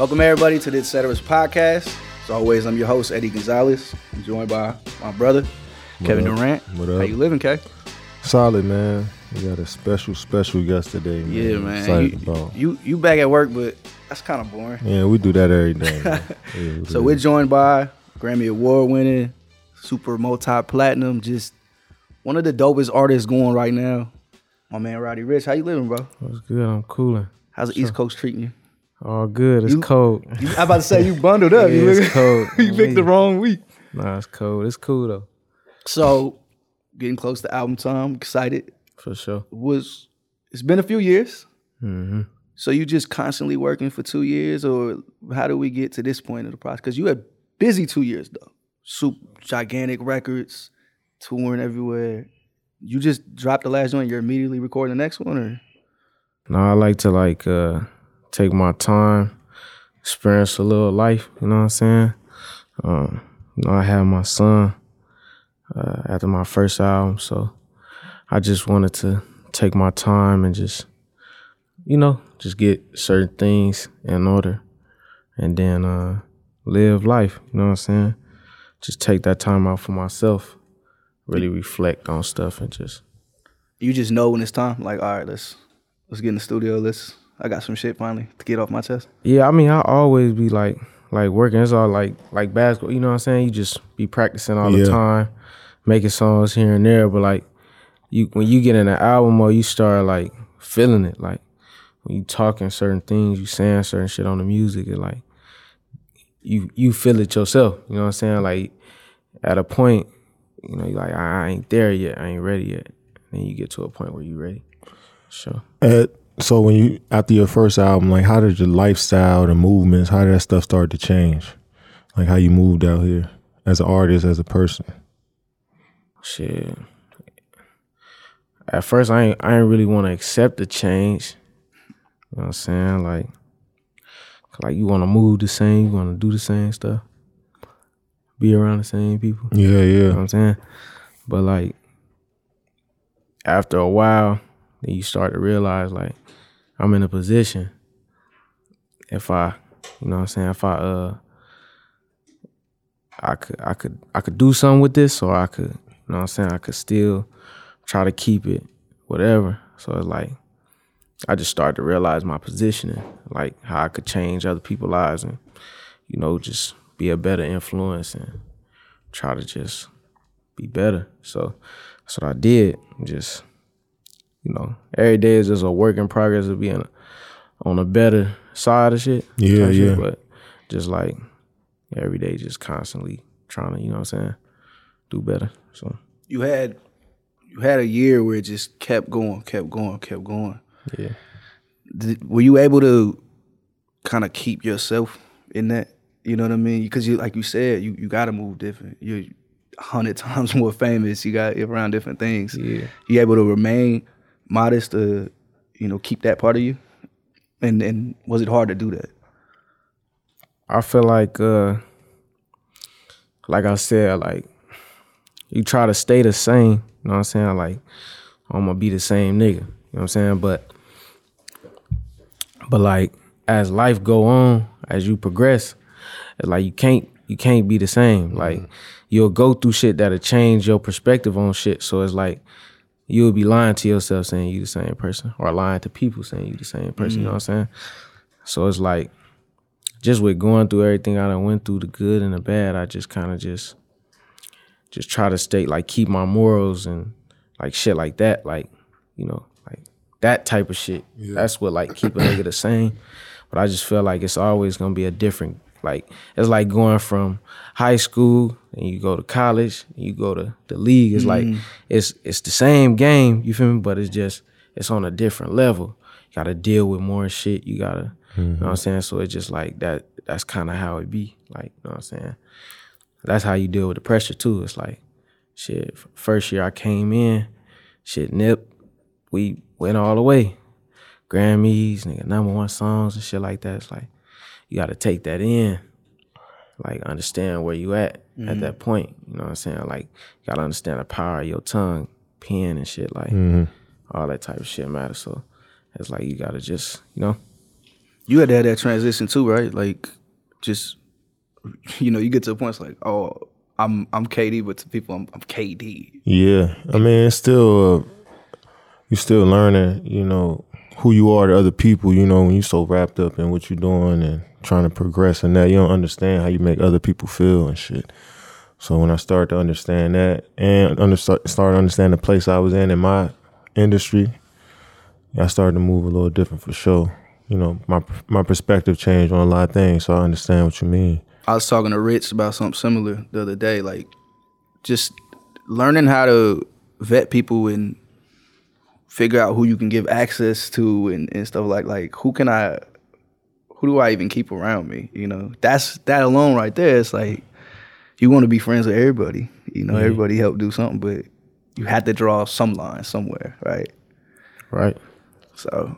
Welcome everybody to the Etceteras podcast. As always, I'm your host Eddie Gonzalez. I'm joined by my brother Kevin up? Durant. What up? How you living, Kev? Solid, man. We got a special, special guest today, man. Yeah, man. Excited You, about. you you back at work, but that's kind of boring. Yeah, we do that every day. man. Yeah, So we're joined by Grammy Award winning, super multi platinum, just one of the dopest artists going right now. My man Roddy Ricch, how you living, bro? What's good? I'm cooling. How's the East Coast treating you? All good. It's You- cold. You- I'm about to say you bundled up. Yeah, you it's cold. you picked the wrong week. Nah, it's cold. It's cool though, So, getting close to album time. Excited. for sure. Was it's been a few years. hmm So you just constantly working for two years, or how do we get to this point of the process? Because you had busy two years though, super gigantic records, touring everywhere. You just dropped the last one. You're immediately recording the next one, or No, I like to like uh take my time, experience a little life. You know what I'm saying? Um, you know, I had my son uh, after my first album, so I just wanted to take my time and just, you know, just get certain things in order, and then uh, live life. You know what I'm saying? Just take that time out for myself, really reflect on stuff, and just you just know when it's time? Like, all right, let's let's get in the studio. Let's. I got some shit finally to get off my chest. Yeah, I mean, I always be like, like working. It's all like, like basketball. You know what I'm saying? You just be practicing all Yeah. the time, making songs here and there. But like, you when you get in an album or you start like feeling it. Like when you talking certain things, you saying certain shit on the music, and like you you feel it yourself. You know what I'm saying? Like at a point, you know, you like I ain't there yet. I ain't ready yet. And then you get to a point where you ready. Sure. Ed, so when you after your first album, like how did your lifestyle, the movements, how did that stuff start to change? Like how you moved out here as an artist, as a person. shit. At first, I ain't, I ain't really want to accept the change. You know what I'm saying? Like, like you want to move the same, you want to do the same stuff, be around the same people. Yeah, You know yeah. what I'm saying? But like, after a while, then you start to realize like, I'm in a position. If I, you know what I'm saying? If I, uh, I could, I could, I could do something with this, or I could, you know what I'm saying? I could still try to keep it, whatever. So it's like, I just started to realize my positioning, like how I could change other people's lives and, you know, just be a better influence and try to just be better. So that's what I did. Just, you know, every day is just a work in progress of being on a better side of shit. Yeah, type shit, yeah. But just like every day, just constantly trying to, you know what I'm saying, do better. So You had you had a year where it just kept going, kept going, kept going. yeah. Did, were you able to kind of keep yourself in that? You know what I mean? Because you, like you said, you you got to move different. You're a hundred times more famous. You got around different things. Yeah. You able to remain modest to, you know, keep that part of you. And and was it hard to do that? I feel like uh like I said, like you try to stay the same, you know what I'm saying? Like I'm gonna be the same nigga. You know what I'm saying? But but like as life go on, as you progress, it's like you can't you can't be the same. Like you'll go through shit that'll change your perspective on shit. So it's like you'll be lying to yourself saying you the same person, or lying to people saying you the same person. You know what I'm saying? So it's like just with going through everything I done went through, the good and the bad, I just kind of just just try to stay like keep my morals and like shit like that, like you know, like that type of shit. That's what like keep a nigga the same. But I just feel like it's always gonna be a different. Like it's like going from high school and you go to college, and you go to the league. It's like mm. it's it's the same game. You feel me? But it's just it's on a different level. You gotta deal with more shit. You gotta, you know what I'm mm-hmm. saying? So it's just like that. That's kind of how it be. Like, you know what I'm saying? That's how you deal with the pressure too. It's like, shit. First year I came in, shit. Nip, we went all the way. Grammys, nigga, number one songs and shit like that. It's like you gotta take that in. Like understand where you at at that point. You know what I'm saying? Like you gotta understand the power of your tongue, pen and shit. Like all that type of shit matters. So it's like you gotta just, you know, You had to have that transition too, right? Like, just you know, you get to a point it's like, oh, I'm I'm KD, but to people, I'm, I'm KD. Yeah, I mean, it's still uh, you still learning, you know, who you are to other people. You know, when you're so wrapped up in what you're doing and trying to progress in that, you don't understand how you make other people feel and shit. So when I started to understand that and under, start to understand the place I was in in my industry, I started to move a little different for sure. You know, my my perspective changed on a lot of things, so I understand what you mean. I was talking to Rich about something similar the other day, like just learning how to vet people and figure out who you can give access to and, and stuff like like who can I who do I even keep around me? You know, that's that alone right there. It's like you want to be friends with everybody. You know, mm-hmm. everybody help do something, but you have to draw some line somewhere, right? Right. So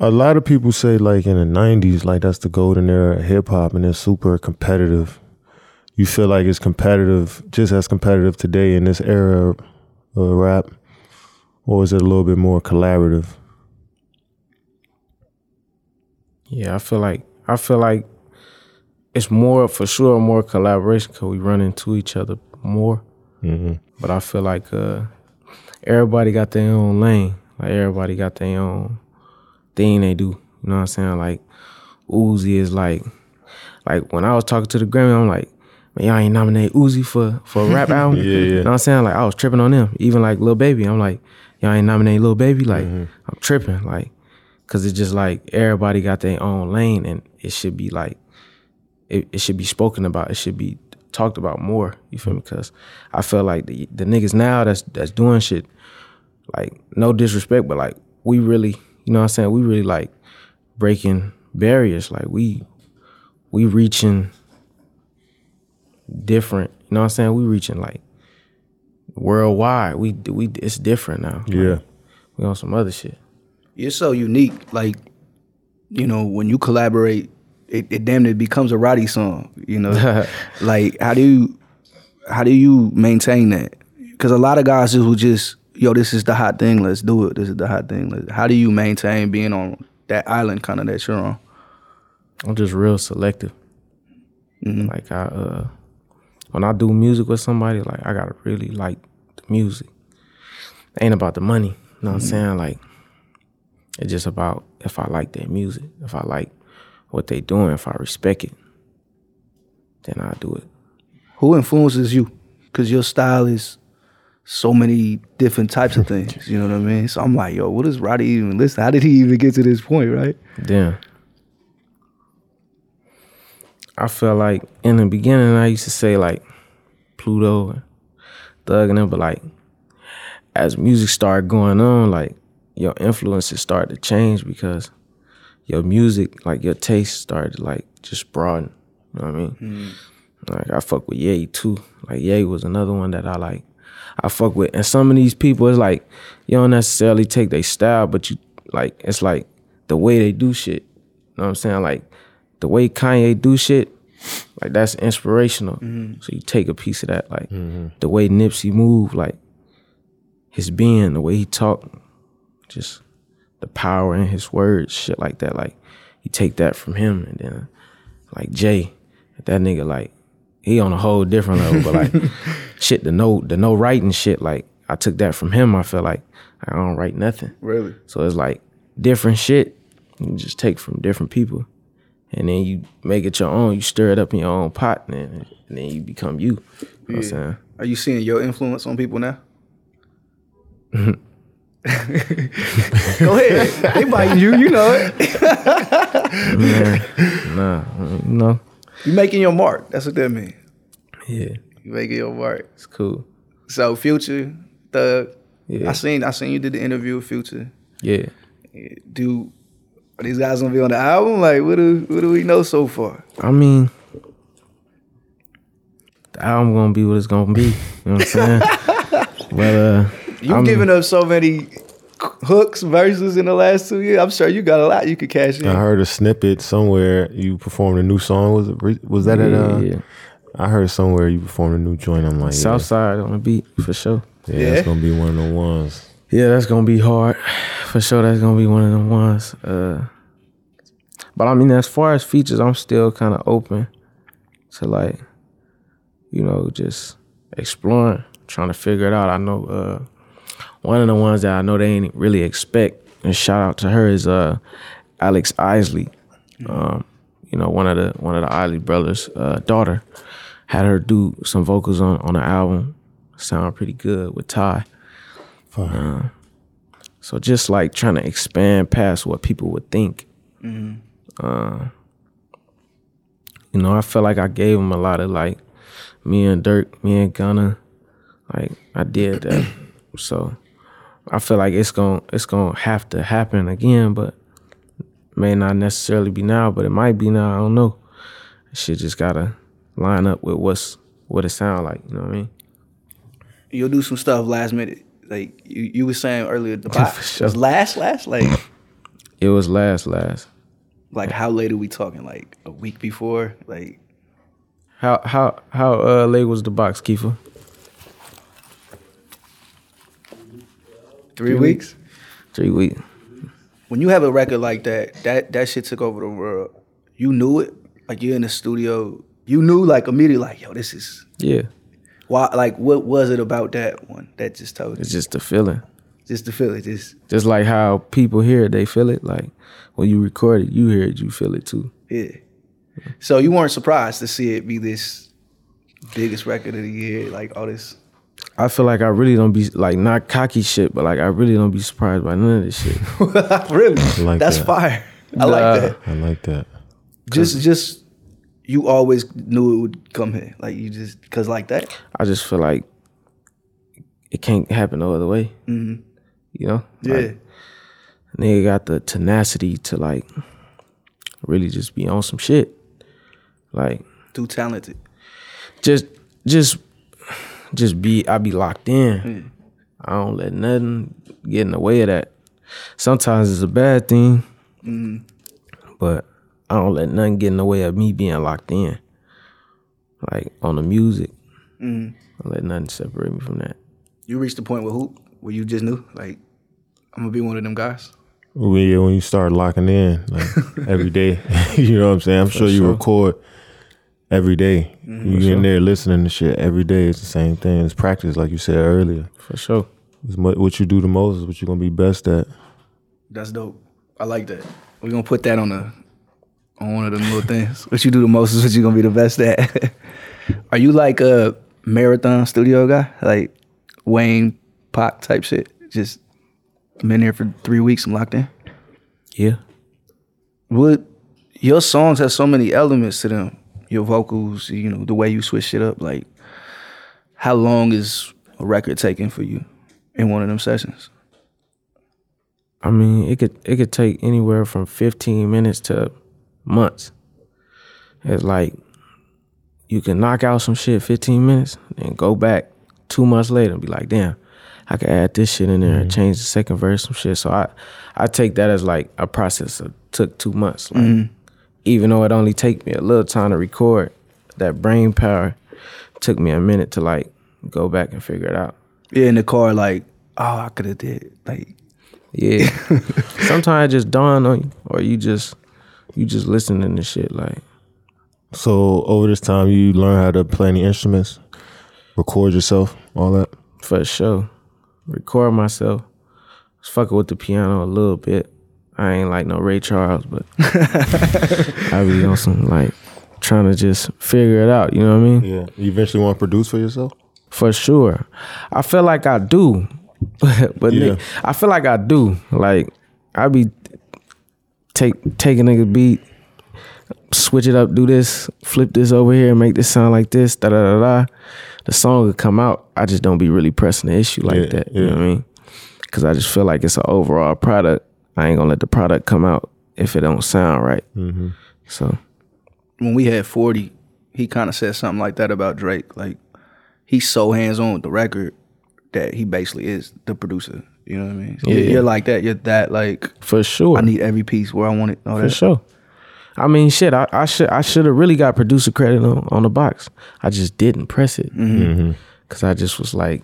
A lot of people say like in the '90s, like that's the golden era of hip hop, and it's super competitive. You feel like it's competitive, just as competitive today in this era of rap, or is it a little bit more collaborative? Yeah, I feel like I feel like it's more for sure more collaboration because we run into each other more. But I feel like uh, everybody got their own lane. Like everybody got their own thing they do. You know what I'm saying? Like Uzi is like, like when I was talking to the Grammy, I'm like, man, y'all ain't nominate Uzi for for a rap album. Yeah, yeah. You know what I'm saying? Like I was tripping on them. Even like Lil Baby, I'm like, y'all ain't nominate Lil Baby. Like mm-hmm. I'm tripping. Like, cause it's just like everybody got their own lane, and it should be like, it, it should be spoken about. It should be talked about more. You feel me? Cause I feel like the the niggas now that's that's doing shit, like no disrespect, but like we really, you know what I'm saying? We really like breaking barriers. Like we we reaching different. You know what I'm saying? We reaching like worldwide. We we it's different now. Like, Yeah. we on some other shit. you're so unique. Like, you know, when you collaborate, it, it damn near becomes a Roddy song. You know, like how do you how do you maintain that? Because a lot of guys just will just yo, this is the hot thing. Let's do it. This is the hot thing. Let's, how do you maintain being on that island kind of that you're on? I'm just real selective. Like I uh when I do music with somebody, like I gotta really like the music. It ain't about the money. You know what I'm mm-hmm. saying? Like it's just about if I like their music, if I like what they doing, if I respect it, then I do it. Who influences you? Because your style is so many different types of things. You know what I mean? So I'm like, yo, what does Roddy even listen? How did he even get to this point, right? Then I feel like in the beginning I used to say like Pluto and Thug and them, but like as music started going on, like your influences started to change because your music, like your taste started to like just broaden. You know what I mean? Mm. Like I fuck with Ye too. Like Ye was another one that I like. I fuck with, and some of these people, it's like you don't necessarily take their style, but you like it's like the way they do shit. You know what I'm saying? Like the way Kanye do shit, like that's inspirational. Mm-hmm. So you take a piece of that, like mm-hmm. the way Nipsey move, like his being, the way he talk, just the power in his words, shit like that. Like you take that from him, and then like Jay, that nigga like he on a whole different level. But like shit, the no the no writing shit, like I took that from him. I feel like I don't write nothing. Really? So it's like different shit you just take from different people. And then you make it your own. You stir it up in your own pot, and then, and then you become you. You know what I'm saying? Are you seeing your influence on people now? Go ahead. They biting you, you know it. Nah, you know, You making your mark. That's what that means. yeah, You making your mark. it's cool. So Future, Thug. Yeah. I seen I seen you did the interview with Future. Yeah, Do are these guys gonna be on the album? Like what do what do we know so far? I mean, the album gonna be what it's gonna be. You know what I'm saying? but uh, You've I'm- given up so many hooks, verses in the last two years. I'm sure you got a lot you could cash in. I heard a snippet somewhere you performed a new song. Was it? Was that at? yeah, Uh, yeah. I heard somewhere you performed a new joint. I'm like, yeah, Southside on the beat for sure. yeah, Yeah? that's gonna be one of the ones. Yeah, that's gonna be hard for sure. That's gonna be one of the ones. Uh, But I mean, as far as features, I'm still kind of open to like, you know, just exploring, trying to figure it out. I know uh, one of the ones that I know they ain't really expect, and shout out to her is uh, Alex Isley. Um, you know, one of the one of the Isley brothers' uh, daughter had her do some vocals on on the album. Sound pretty good with Ty. Fire. So just like trying to expand past what people would think. Uh, you know, I felt like I gave him a lot of like me and Dirk, me and Gunna, like I did that. so I feel like it's going to it's gonna have to happen again, but may not necessarily be now, but it might be now. I don't know. Shit just gotta line up with what's what it sound like. You know what I mean? You'll do some stuff last minute. Like you, you were saying earlier, the box sure. was last, last. Like, It was last last. like how late are we talking? Like a week before? Like How how how uh late was the box, Kiefer? three weeks? Three weeks. When you have a record like that, that that shit took over the world. You knew it. Like you're in the studio. You knew like immediately, like yo, this is Yeah. Why. Like what was it about that one that just told you? It's just the feeling. Just to feel it. Just Just like how people hear it, they feel it. Like when you record it, you hear it, you feel it too. yeah. So you weren't surprised to see it be this biggest record of the year, like all this. I feel like I really don't be like not cocky shit, but like I really don't be surprised by none of this shit. really? like That's that. fire. I Nah. like that. I like that. Just, just you always knew it would come here, like you just because like that. I just feel like it can't happen no other way. Mhm. You know? Yeah, Like, nigga got the tenacity to like really just be on some shit. Like too talented. just just just be I be locked in. I don't let nothing get in the way of that. Sometimes it's a bad thing, but I don't let nothing get in the way of me being locked in. Like on the music, I don't let nothing separate me from that. You reached the point with hoop where you just knew, like, I'm gonna be one of them guys. When you, when you start locking in like every day, you know what I'm saying. I'm sure you sure. record every day. Mm-hmm. You in there listening to shit every day. It's the same thing. It's practice, like you said earlier. For sure. It's what you do the most is what you're gonna be best at. That's dope. I like that. We're gonna put that on the on one of them little things. What you do the most is what you're gonna be the best at. Are you like a marathon studio guy, like Wayne Pop type shit? Just I'm in here for three weeks. I'm locked in. Yeah. What your songs have so many elements to them. Your vocals, you know, the way you switch shit up. Like, how long is a record taking for you in one of them sessions? I mean, it could it could take anywhere from 15 minutes to months. It's like you can knock out some shit 15 minutes and go back two months later and be like, damn, I could add this shit in there and mm-hmm. change the second verse, some shit. So I I take that as like a process that took two months. Like mm-hmm. even though it only take me a little time to record, that brain power took me a minute to like go back and figure it out. Yeah, in the car, like, oh, I could have did like Yeah. Sometimes it just dawn on you, or you just you just listening to shit like So over this time, you learn how to play any instruments, record yourself, all that. for sure. Record myself. Was fucking with the piano a little bit. I ain't like no Ray Charles, but I be on some like trying to just figure it out. You know what I mean? Yeah. You eventually want to produce for yourself. For sure. I feel like I do. but but Yeah. nigga, I feel like I do. Like I be take take a nigga beat, switch it up, do this, flip this over here, make this sound like this, da da da da. The song would come out. I just don't be really pressing the issue like Yeah, that. You know what I mean? Cause I just feel like it's an overall product. I ain't gonna let the product come out if it don't sound right. Mm-hmm. So when we had 40, he kind of said something like that about Drake. Like, he's so hands on with the record that he basically is the producer. You know what I mean? So Yeah. You're like that. You're that, like, for sure. I need every piece where I want it. All For that. sure. I mean, shit. I, I should I should have really got producer credit on, on the box. I just didn't press it Mm-hmm. because I just was like,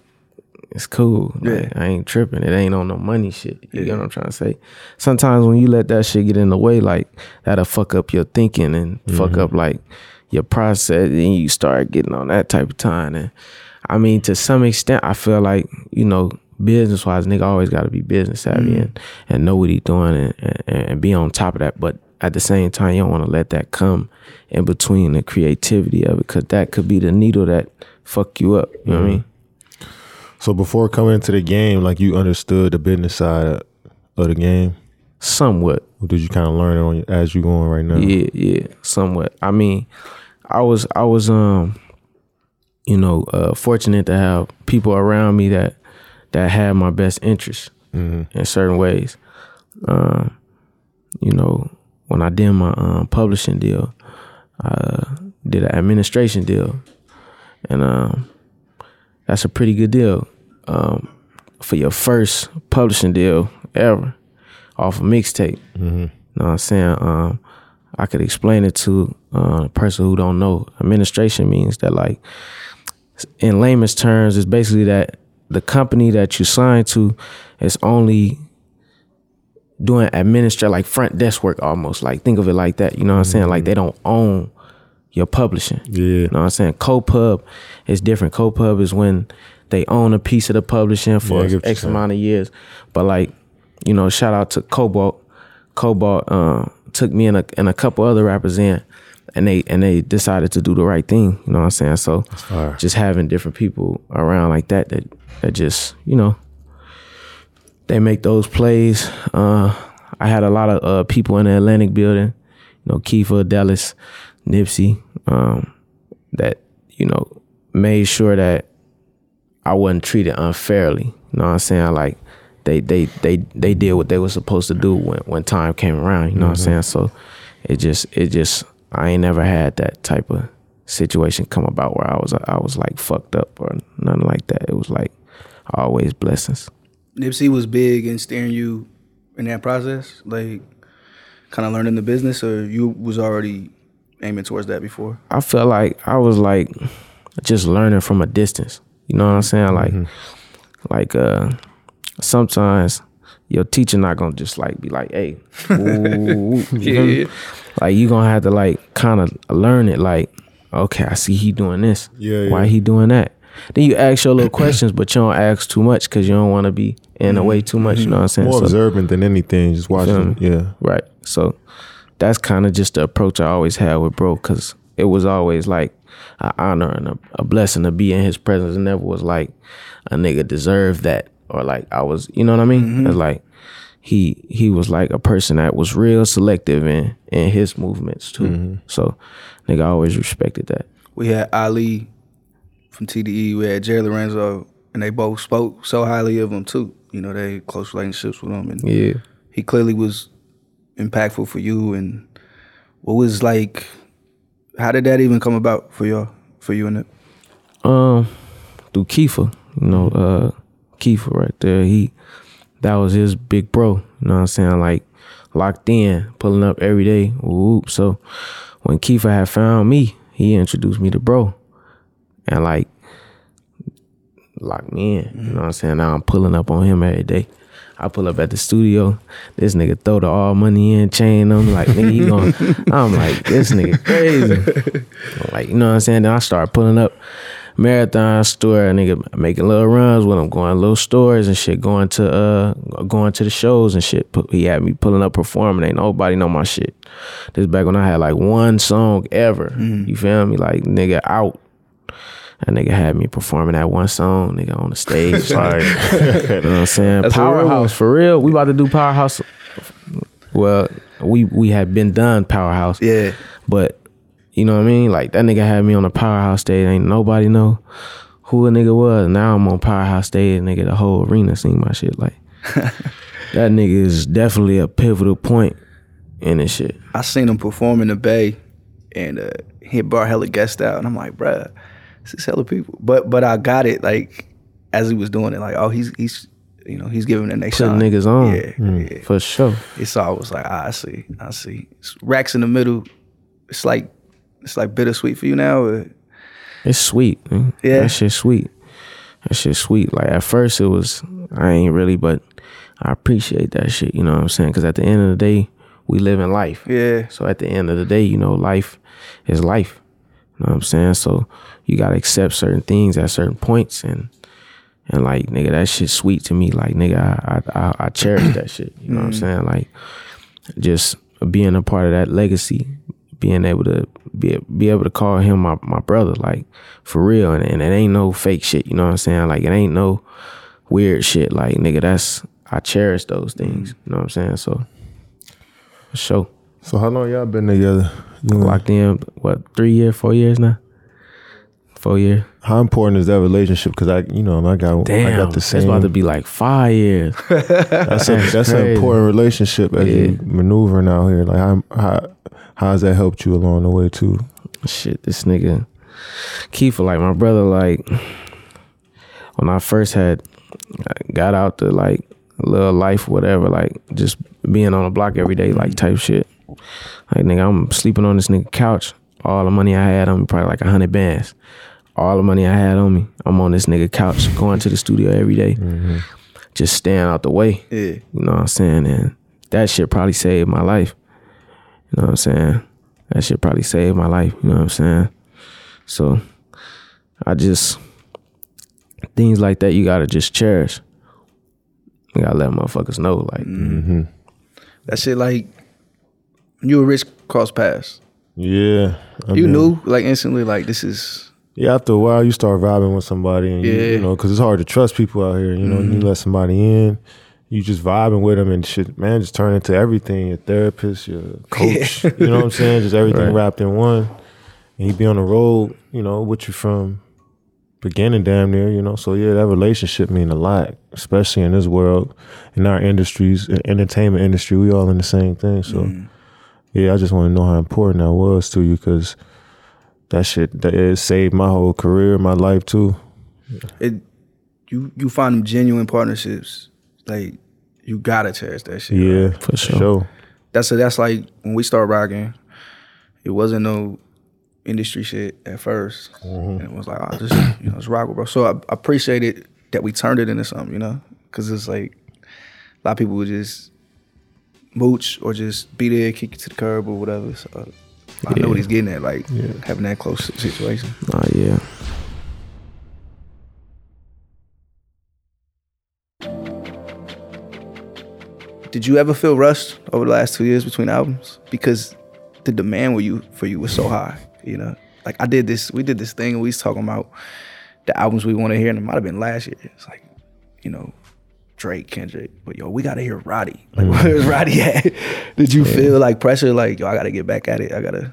it's cool. Like, I ain't tripping. It ain't on no money shit. You get what I'm trying to say? Sometimes when you let that shit get in the way, like that'll fuck up your thinking and fuck up like your process and you start getting on that type of time. And I mean, to some extent, I feel like, you know, business wise, nigga always gotta be business savvy and, and know what he doing and, and, and be on top of that. But at the same time, you don't wanna let that come in between the creativity of it, cause that could be the needle that fuck you up. You know what I mean? So before coming into the game, like you understood the business side of, of the game. Somewhat. Or did you kind of learn it on as you going right now? Yeah, yeah, somewhat. I mean, I was I was um, you know, uh, fortunate to have people around me that that had my best interest in certain ways. Um, you know, when I did my um, publishing deal, I did an administration deal, and um, that's a pretty good deal um, for your first publishing deal ever off a mixtape. You know what I'm saying? Um, I could explain it to uh, a person who don't know. Administration means that, like, in layman's terms, it's basically that the company that you sign to is only doing administrative, like front desk work almost. Like, think of it like that. You know what I'm saying? Like, they don't own your publishing. Yeah. You know what I'm saying? Co-pub is different. Co-pub is when they own a piece of the publishing for you're X amount of years. But like, you know, shout out to Cobalt. Cobalt uh, took me and a, and a couple other rappers in, and they and they decided to do the right thing. You know what I'm saying? So just having different people around like that that that just you know they make those plays. Uh, I had a lot of uh, people in the Atlantic building, you know, Kiefer, Dallas, Nipsey, um, that you know made sure that I wasn't treated unfairly. You know what I'm saying? Like they they they they did what they were supposed to do when when time came around. You know what I'm saying? So it just it just I ain't never had that type of situation come about where I was I was like fucked up or nothing like that. It was like always blessings. Nipsey was big in steering you in that process, like kind of learning the business, or you was already aiming towards that before. I felt like I was like just learning from a distance. You know what I'm saying? Like like uh sometimes your teacher not gonna just like be like, hey, ooh, me? like you gonna have to like kind of learn it. Like, okay, I see he doing this. Yeah, Why yeah. he doing that? Then you ask your little questions, but you don't ask too much because you don't want to be in the way too much. You know what I'm saying? More So- observant than anything. Just watching. Yeah. Right. So that's kind of just the approach I always had with bro, because it was always like an honor and a, a blessing to be in his presence. It never was like a nigga deserved that or like I was, you know what I mean? It's like he he was like a person that was real selective in in his movements too. So nigga always respected that. We had Ali from TDE. We had Jerry Lorenzo, and they both spoke so highly of him too. You know, they had close relationships with him, and Yeah. he clearly was impactful for you. And what was like? How did that even come about for y'all? For you and it? Um, through Kiefer, you know, uh, Kiefer right there. He, that was his big bro. You know what I'm saying? Like locked in, pulling up every day. Whoop. So when Kiefer had found me, he introduced me to bro, and like locked me in. You know what I'm saying? Now I'm pulling up on him every day. I pull up at the studio. This nigga throw the all money in chain on me like nigga he going I'm like this nigga crazy. like you know what I'm saying? Then I start pulling up marathon store nigga making little runs with him, going to little stores and shit, going to uh going to the shows and shit. He had me pulling up performing. Ain't nobody know my shit. This back when I had like one song ever. You feel me? Like nigga out. That nigga had me performing that one song, nigga, on the stage. Like, you know what I'm saying? That's a real one. Powerhouse, for real. We about to do Powerhouse. Well, we we had been done Powerhouse. Yeah. But you know what I mean? Like that nigga had me on the Powerhouse stage. Ain't nobody know who a nigga was. Now I'm on Powerhouse stage, nigga. The whole arena seen my shit. Like that nigga is definitely a pivotal point in this shit. I seen him perform in the Bay, and uh, he brought hella guests out, and I'm like, bruh, this is hella people. But but I got it like as he was doing it, like oh he's he's you know he's giving the their Putting shine. niggas on. Yeah, yeah. For sure. It's all was like ah, I see, I see. It's racks in the middle. It's like it's like bittersweet for you now. Or, It's sweet. Man. Yeah. That shit sweet. That shit sweet. Like at first it was I ain't really, but I appreciate that shit. You know what I'm saying? Because at the end of the day, we live in life. Yeah. So at the end of the day, you know, life is life. You know what I'm saying? So you gotta accept certain things at certain points and and like nigga, that shit sweet to me. Like nigga, I I, I, I cherish that shit. You know what I'm mm. saying? Like just being a part of that legacy, being able to be be able to call him my, my brother, like for real. And, and it ain't no fake shit. You know what I'm saying? Like it ain't no weird shit. Like nigga, that's I cherish those things. You know what I'm saying? So for sure. So how long y'all been together? You and- Locked in what three years, four years now? Four years. how important is that relationship? Because I, you know, I got, Damn, I got the same. it's about to be like five years. that's a, that's an important relationship as you maneuvering out here. Like how how how has that helped you along the way too? Shit, this nigga Kiefer, like my brother, like when I first had got out to like little life, whatever, like just being on the block every day, like type shit. Like nigga, I'm sleeping on this nigga couch. All the money I had on me, probably like a hundred bands. All the money I had on me, I'm on this nigga couch, going to the studio every day, mm-hmm. just staying out the way. Yeah. You know what I'm saying? And that shit probably saved my life. You know what I'm saying? That shit probably saved my life. You know what I'm saying? So I just things like that you gotta just cherish. You gotta let motherfuckers know. Like mm-hmm. Mm-hmm. That shit like you were rich cross paths. Yeah, I You mean, knew like instantly like this is Yeah, after a while, you start vibing with somebody, and Yeah. you know, because it's hard to trust people out here. You know, you mm-hmm. let somebody in, you just vibing with them, and shit, man, just turn into everything. Your therapist, your coach. You know what I'm saying? Just everything Right. wrapped in one. And he be on the road, you know, with you from beginning, damn near. You know, so yeah, that relationship mean a lot, especially in this world, in our industries, uh, entertainment industry. We all in the same thing. So yeah, I just want to know how important that was to you, because that shit that it saved my whole career, my life too. it you you find them genuine partnerships. Like you gotta cherish that shit. Yeah, right? For sure. That's that's like when we started rocking, it wasn't no industry shit at 1st mm-hmm. And it was like, oh, just you know, it's rock, with bro. So I, I appreciate it that we turned it into something, you know, because it's like a lot of people would just mooch or just be there, kick you to the curb or whatever. So I know what he's getting at, like having that close situation. oh yeah. Did you ever feel rushed over the last two years between albums? Because the demand for you for you was so high, you know. Like I did this, we did this thing, and we was talking about the albums we want to hear, and it might have been last year. It's like, you know, Drake, Kendrick, but yo, we gotta hear Roddy. Like, mm. where's Roddy at? did you feel like pressure? Like, yo, I gotta get back at it. I gotta.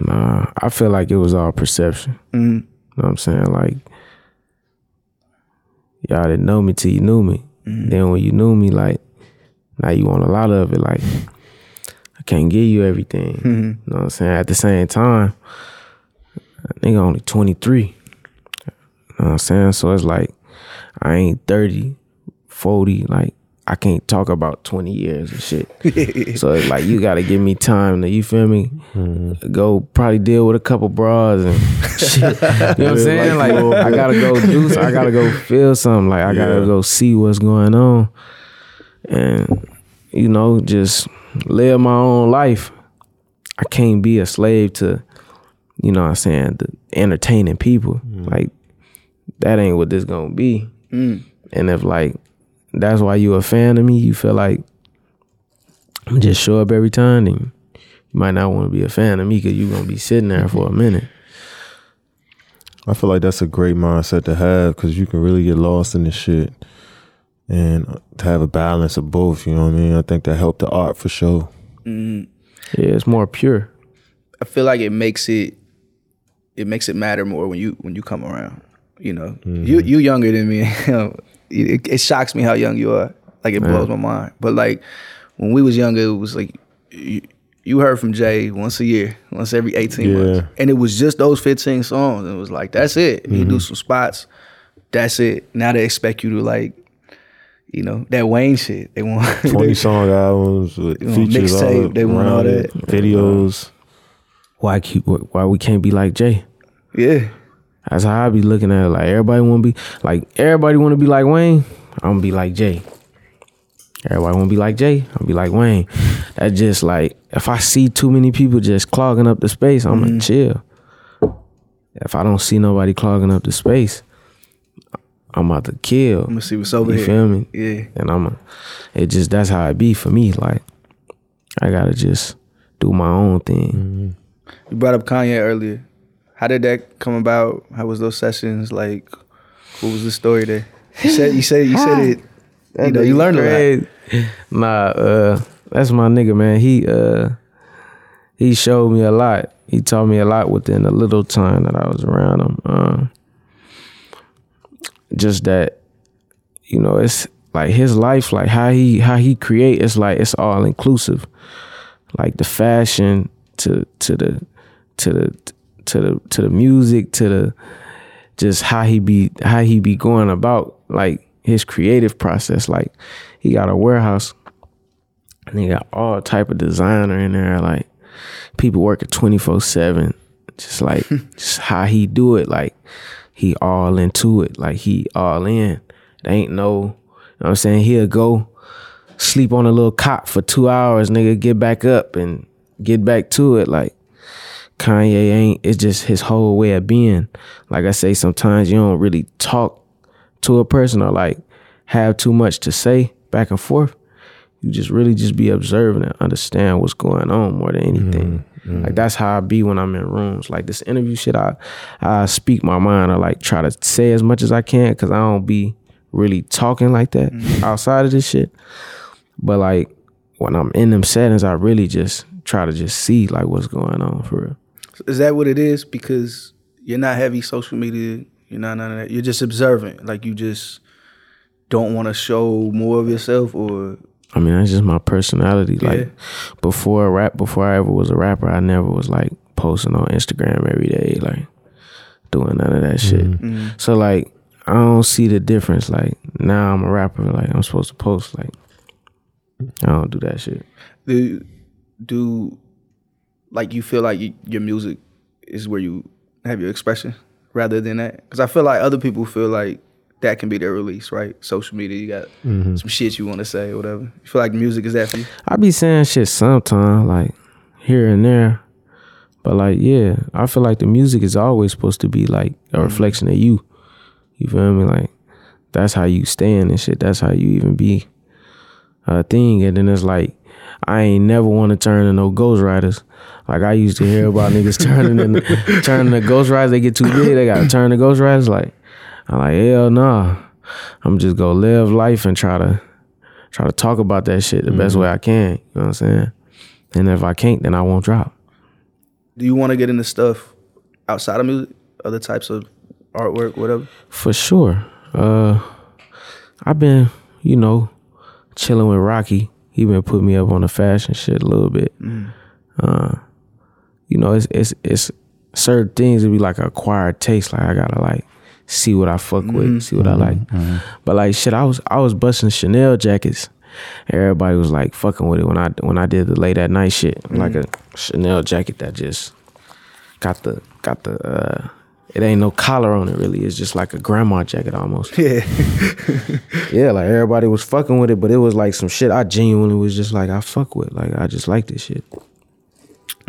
Nah, I feel like it was all perception. Mm-hmm. You know what I'm saying? Like, y'all didn't know me till you knew me. Mm-hmm. Then when you knew me, like, now you want a lot of it. Like, I can't give you everything. You know what I'm saying? At the same time, nigga only 23. You know what I'm saying? So it's like, I ain't 30, 40. Like, I can't talk about 20 years and shit. so it's like, you gotta give me time to, you feel me? Mm-hmm. Go probably deal with a couple bras and shit. You know what I'm saying? Like, I gotta go do, I gotta go feel something. Like, I gotta go see what's going on. And, you know, just live my own life. I can't be a slave to, you know what I'm saying, the entertaining people. Mm. Like, that ain't what this gonna be. Mm. And if like that's why you a fan of me, you feel like I'm just show up every time, then you might not want to be a fan of me because you gonna be sitting there for a minute. I feel like that's a great mindset to have because you can really get lost in this shit and to have a balance of both. You know what I mean? I think that helped the art for sure. Mm-hmm. Yeah, it's more pure. I feel like it makes it it makes it matter more when you when you come around. You know, you mm-hmm. you younger than me. it, it shocks me how young you are. Like it blows my mind. But like when we was younger, it was like you, you heard from Jay once a year, once every eighteen Yeah. months, and it was just those fifteen songs. It was like that's it. You do mm-hmm. some spots, that's it. Now they expect you to like. You know that Wayne shit. They want Twenty song albums with want features, all mixtape, they want all that. it, videos. Why keep, why we can't be like Jay? yeah. That's how I be looking at it. Like everybody want to be like everybody want to be like Wayne. I'm gonna be like Jay. Everybody want to be like Jay. I'm be like Wayne. That just like if I see too many people just clogging up the space, I'm gonna mm-hmm. chill. If I don't see nobody clogging up the space, I'm about to kill. I'm gonna see what's over here. You here. feel me? Yeah. And I'm a, it just that's how it be for me. Like I gotta just do my own thing. You brought up Kanye earlier. How did that come about? How was those sessions? Like, what was the story there? You said you said you said it. You know, you learned a lot. Nah, uh, that's my nigga, man. He uh, he showed me a lot. He taught me a lot within the little time that I was around him. Um, just that, you know, it's like his life, like how he how he create. It's like it's all inclusive. Like the fashion to to the to the to the to the music to the just how he be how he be going about like his creative process. Like he got a warehouse and he got all type of designer in there, like people working twenty four seven. Just like just how he do it, like he all into it, like he all in. There ain't no, you know what I'm saying? He'll go sleep on a little cot for two hours, nigga, get back up and get back to it. Like Kanye ain't it's just his whole way of being. Like I say, sometimes you don't really talk to a person or like have too much to say back and forth. You just really just be observing and understand what's going on more than anything. Mm-hmm. Mm. Like that's how I be when I'm in rooms. Like this interview shit, I I speak my mind. I like try to say as much as I can because I don't be really talking like that mm. outside of this shit. But like when I'm in them settings, I really just try to just see like what's going on for real. Is that what it is? Because you're not heavy social media. You're not none of that. You're just observant. Like you just don't want to show more of yourself, or I mean, that's just my personality. Yeah. Like before rap, before I ever was a rapper, I never was like posting on Instagram every day, like doing none of that shit. Mm-hmm. So like, I don't see the difference. Like now I'm a rapper, like I'm supposed to post. Like I don't do that shit. do do like you feel like you, your music is where you have your expression rather than that? Because I feel like other people feel like that can be their release, right? Social media, you got mm-hmm. some shit you want to say or whatever. You feel like music is that for you? I be saying shit sometime, like here and there. But like, yeah, I feel like the music is always supposed to be like a mm-hmm. reflection of you. You feel me? Like that's how you stand and shit. That's how you even be a thing. And then it's like, I ain't never want to turn to no ghostwriters. Like I used to hear about niggas turning in, turning to ghostwriters. They get too big, they gotta turn to ghostwriters. Like I'm like, hell nah. I'm just gonna live life and try to try to talk about that shit the best way I can. You know what I'm saying? And if I can't, then I won't drop. Do you want to get into stuff outside of music, other types of artwork, whatever? For sure. Uh I've been, you know, chilling with Rocky. He been putting me up on the fashion shit a little bit. Uh you know, it's it's it's certain things that be like an acquired taste. Like I gotta like see what I fuck with, mm-hmm. see what I mm-hmm. like. Mm-hmm. But like shit, I was I was busting Chanel jackets. Everybody was like fucking with it when I when I did the late at night shit. Like a Chanel jacket that just got the got the uh it ain't no collar on it really. It's just like a grandma jacket almost. Yeah. Yeah, like everybody was fucking with it, but it was like some shit I genuinely was just like I fuck with. Like I just like this shit.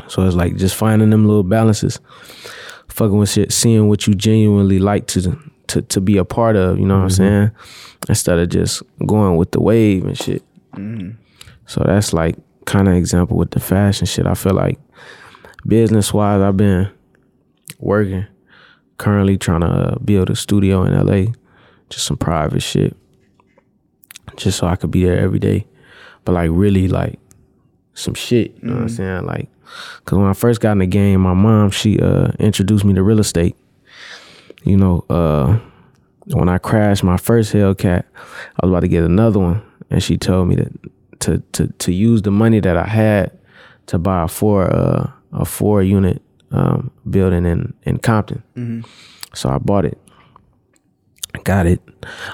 So it's like just finding them little balances, fucking with shit, seeing what you genuinely like to to to be a part of. You know what I'm mm-hmm. saying? Instead of just going with the wave and shit. Mm-hmm. So that's like kind of example with the fashion shit. I feel like business wise, I've been working currently trying to uh, build a studio in LA, just some private shit, just so I could be there every day. But like really like some shit, you know what I'm mm-hmm. saying? Like, cause when I first got in the game, my mom she uh introduced me to real estate. You know, uh when I crashed my first Hellcat, I was about to get another one, and she told me that to to to use the money that I had to buy a four uh, a four unit um, building in in Compton. So I bought it. I Got it.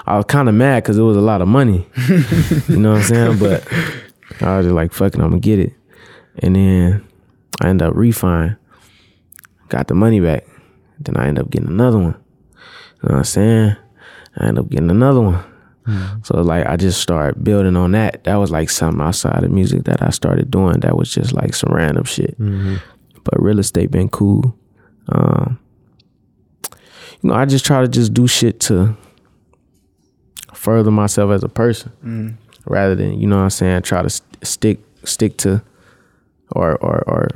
I was kind of mad because it was a lot of money. you know what I'm saying? But I was just like, "Fucking, I'm gonna get it." And then I end up refining. Got the money back. Then I end up getting another one. You know what I'm saying? I end up getting another one. Hmm. So like I just started building on that. That was like something outside of music that I started doing. That was just like some random shit. Mm-hmm. But real estate been cool. Um, you know, I just try to just do shit to further myself as a person, mm. rather than you know what I'm saying. Try to st- stick stick to, or or or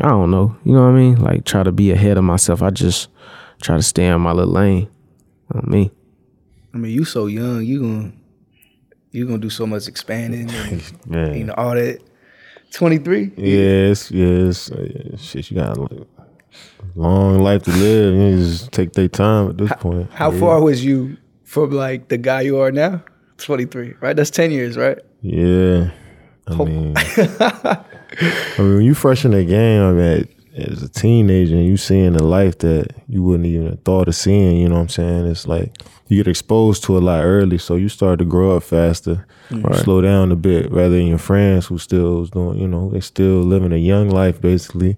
I don't know. You know what I mean? Like try to be ahead of myself. I just try to stay in my little lane. On me. I mean, you so young. You gonna you gonna do so much expanding and you know all that. Twenty three. Yes, yes. Uh, shit, you got a long life to live. You just take their time at this point. How Yeah. far was you from like the guy you are now? Twenty three, right? That's ten years, right? Yeah. I mean, I mean, when you fresh in the game, I mean, as a teenager, and you seeing the life that you wouldn't even have thought of seeing, you know what I'm saying? It's like you get exposed to a lot early, so you start to grow up faster, slow down a bit, rather than your friends who still doing, you know, they still living a young life basically.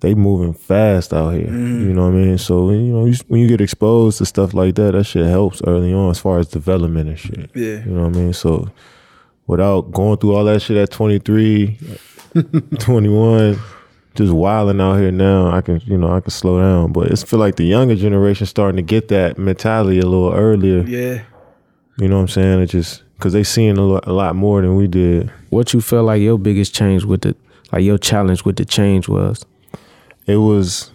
They moving fast out here, mm. you know what I mean? So you know, you, when you get exposed to stuff like that, that shit helps early on as far as development and shit. Yeah. You know what I mean? So without going through all that shit at 23, 21, just wilding out here now, I can, you know, I can slow down. But it's feel like the younger generation starting to get that mentality a little earlier. Yeah. You know what I'm saying? It just because they seeing a lot, a lot more than we did. What you felt like your biggest change with the like your challenge with the change was? It was,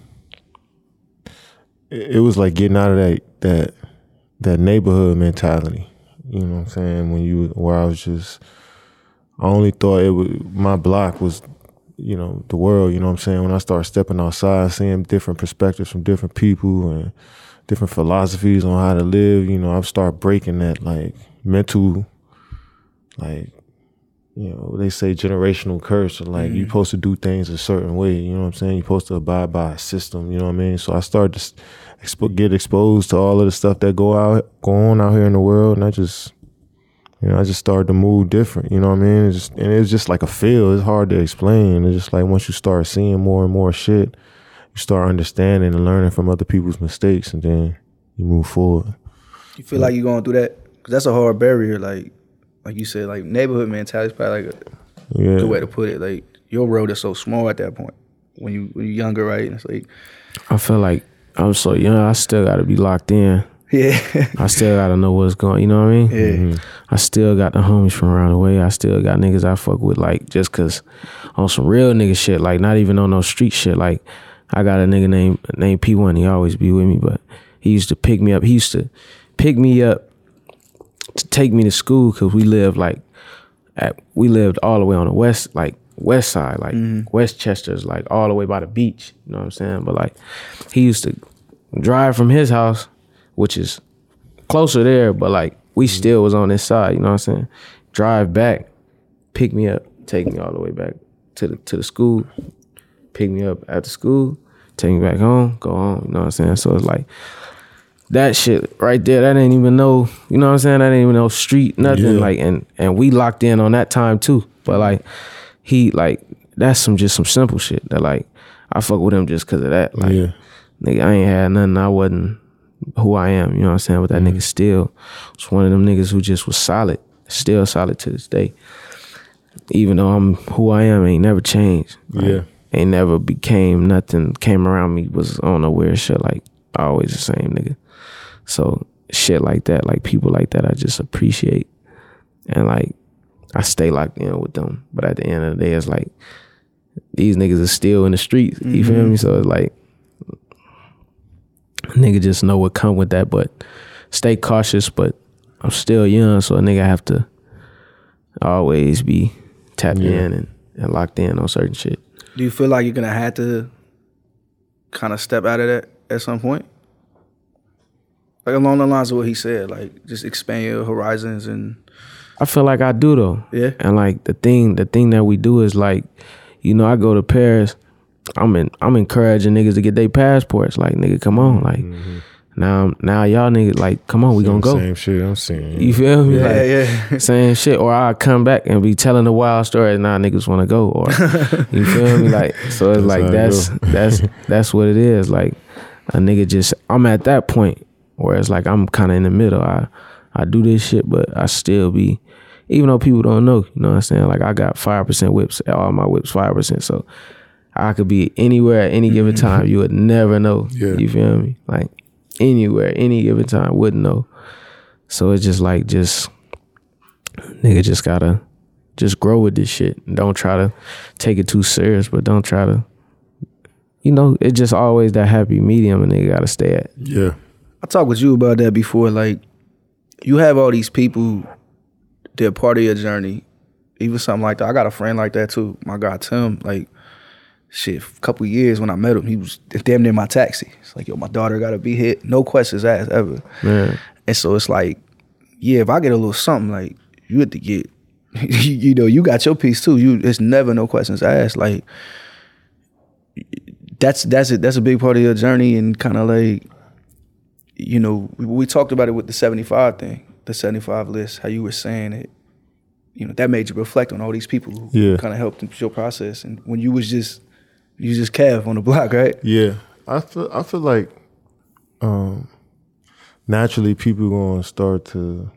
it it was like getting out of that that that neighborhood mentality. You know what I'm saying? When you where I was just, I only thought it was my block was, you know, the world. You know what I'm saying? When I started stepping outside, seeing different perspectives from different people and different philosophies on how to live, you know, I've started breaking that like mental, like, you know, they say generational curse. Like you're mm-hmm. supposed to do things a certain way. You know what I'm saying? You're supposed to abide by a system. You know what I mean? So I started to expo- get exposed to all of the stuff that go out, go on out here in the world, and I just, you know, I just started to move different. You know what I mean? It's just, and it's just like a feel. It's hard to explain. It's just like once you start seeing more and more shit, you start understanding and learning from other people's mistakes, and then you move forward. You feel like you're going through that? Cause that's a hard barrier. Like, like you said, like neighborhood mentality is probably like a Yeah. good way to put it. Like your world is so small at that point when you when you're younger, right? And it's like, I feel like I'm so young. I still got to be locked in. yeah, I still got to know what's going. You know what I mean? yeah, mm-hmm. I still got the homies from around the way. I still got niggas I fuck with, like just cause on some real nigga shit, like not even on no street shit. Like I got a nigga named named P One. He always be with me, but he used to pick me up. He used to pick me up to take me to school because we lived like at we lived all the way on the west, like west side, like mm-hmm. Westchester's, like all the way by the beach. You know what I'm saying? But like he used to drive from his house, which is closer there, but like we mm-hmm. still was on this side, you know what I'm saying? Drive back, pick me up, take me all the way back to the to the school, pick me up after school, take me back home, go home, you know what I'm saying? So it's like that shit right there, that ain't even no, you know what I'm saying? That ain't even no street, nothing. Yeah. Like and and we locked in on that time too. But like he like that's some just some simple shit that like I fuck with him just cause of that. Like Yeah. nigga, I ain't had nothing. I wasn't who I am. You know what I'm saying? But that Mm-hmm. nigga still was one of them niggas who just was solid, still solid to this day. Even though I'm who I am, ain't never changed. Like, Yeah. ain't never became nothing. Came around me was on no weird shit. Like always the same nigga. So shit like that, like people like that, I just appreciate, and like I stay locked in with them. But at the end of the day, it's like these niggas are still in the streets. You feel mm-hmm. me? So it's like nigga just know what come with that, but stay cautious. But I'm still young, so a nigga have to always be tapped Yeah. in and, and locked in on certain shit. Do you feel like you're gonna have to kind of step out of that at some point? Like along the lines of what he said, like just expand your horizons and I feel like I do though. Yeah. And like the thing, the thing that we do is like, you know, I go to Paris. I'm in, I'm encouraging niggas to get their passports. Like, nigga, come on, like, mm-hmm. Now, now y'all niggas like, come on, we gonna go. Same shit I'm saying. You feel me? Yeah, Like, yeah. Same shit. Or I come back and be telling a wild story and now niggas wanna go. Or you feel me? Like so it's That's like that's that's that's what it is. Like a nigga just I'm at that point where it's like I'm kinda in the middle. I I do this shit but I still be even though people don't know, you know what I'm saying? Like I got five percent whips, all my whips five percent. So I could be anywhere at any given time. You would never know. Yeah. You feel me? Like anywhere, any given time, wouldn't know. So it's just like just nigga just gotta just grow with this shit. Don't try to take it too serious, but don't try to you know, it's just always that happy medium and they gotta stay at. Yeah. I talked with you about that before. Like, you have all these people, they're part of your journey. Even something like that. I got a friend like that too. My guy Tim. Like, shit, a couple years when I met him, he was damn near my taxi. It's like, yo, my daughter gotta be here. No questions asked ever. Man. And so it's like, yeah, if I get a little something, like you had to get, you know, you got your piece too. You, it's never no questions asked. Like, that's that's it. That's a big part of your journey, and kind of like, you know, we, we talked about it with the seventy five thing, the seventy five list. How you were saying it, you know, that made you reflect on all these people who Yeah. kind of helped in your process. And when you was just, you just Kev on the block, right? Yeah, I feel I feel like um, naturally people gonna start to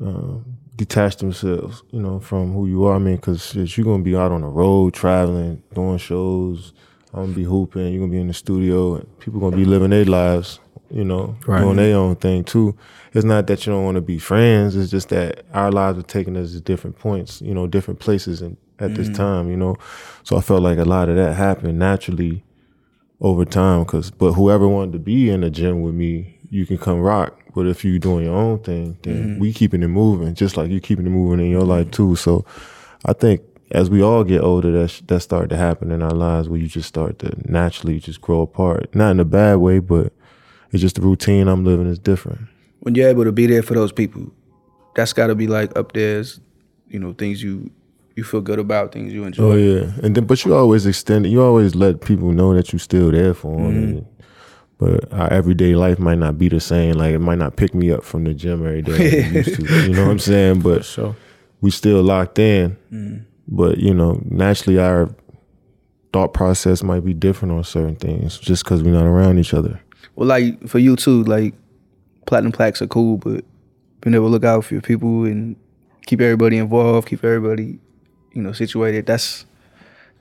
um, detach themselves, you know, from who you are. I mean, because you're gonna be out on the road, traveling, doing shows. I'm gonna be hooping. You're gonna be in the studio. And people gonna be living their lives, you know, Right. doing their own thing too. It's not that you don't want to be friends. It's just that our lives are taking us to different points, you know, different places, and at this mm. time, you know. So I felt like a lot of that happened naturally over time because but whoever wanted to be in the gym with me you can come rock but if you doing your own thing then mm-hmm. we keeping it moving just like you keeping it moving in your life too so i think as we all get older that sh- that start to happen in our lives where you just start to naturally just grow apart not in a bad way but it's just the routine i'm living is different When you're able to be there for those people, that's got to be like up there. As, you know, things you you feel good about, things you enjoy. Oh yeah, and then but you always extend it. You always let people know that you're still there for them. Mm-hmm. and- but our everyday life might not be the same. Like it might not pick me up from the gym every day. Like used to, you know what I'm saying? But So we still locked in. Mm-hmm. But you know, naturally, our thought process might be different on certain things just because we're not around each other. Well, like for you too, like platinum plaques are cool, but being able to look out for your people and keep everybody involved, keep everybody, you know, situated. That's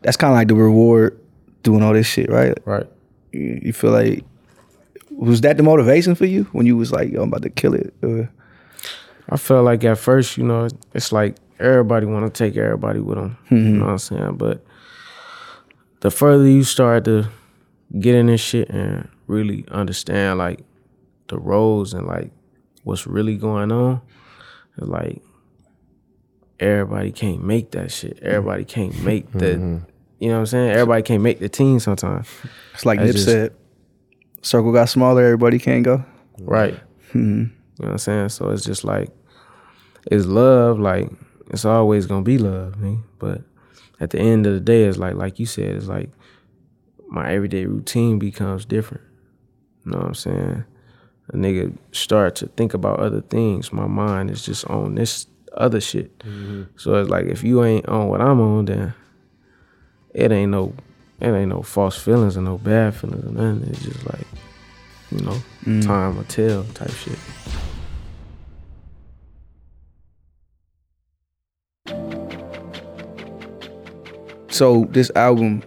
that's kind of like the reward doing all this shit, right? right. You, you feel like was that the motivation for you when you was like, yo, I'm about to kill it? Or, I felt like at first, you know, it's like everybody want to take everybody with them. You mm-hmm. know what I'm saying? But the further you start to get in this shit and really understand like the roles and like what's really going on, like everybody can't make that shit. Everybody can't make the, mm-hmm. you know what I'm saying? Everybody can't make the team sometimes. it's like I Nip said, circle got smaller, everybody can't go. Right. Mm-hmm. You know what I'm saying? So it's just like it's love, like it's always gonna be love, man. But at the end of the day, it's like like you said, it's like my everyday routine becomes different. You know what I'm saying? A nigga start to think about other things. My mind is just on this other shit. Mm-hmm. So it's like if you ain't on what I'm on, then it ain't no it ain't no false feelings or no bad feelings or nothing. It's just like, you know, mm. time will tell type shit. So this album,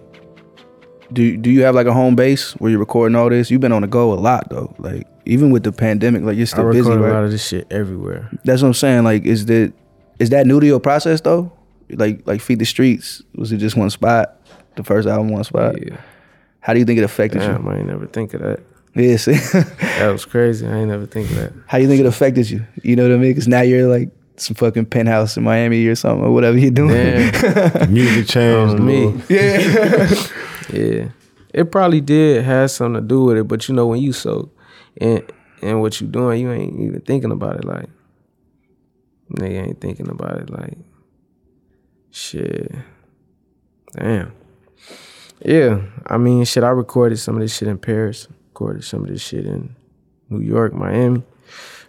do do you have like a home base where you're recording all this? You've been on the go a lot though. Like even with the pandemic, like you're I still record busy, a right? lot of this shit everywhere. That's what I'm saying. Like, is that is that new to your process though? Like like feed the streets. Was it just one spot? The first album, one spot. Yeah. How do you think it affected Damn, I ain't never think of that. you? Yeah. see? That was crazy. I ain't never think of that. How do you think it affected you? You know what I mean? Because now you're like some fucking penthouse in Miami or something or whatever you're doing. Music changed me. me. yeah. Yeah. It probably did have something to do with it, but you know when you so and and what you doing, you ain't even thinking about it like nigga ain't thinking about it like shit. Damn. Yeah. I mean shit, I recorded some of this shit in Paris, recorded some of this shit in New York, Miami,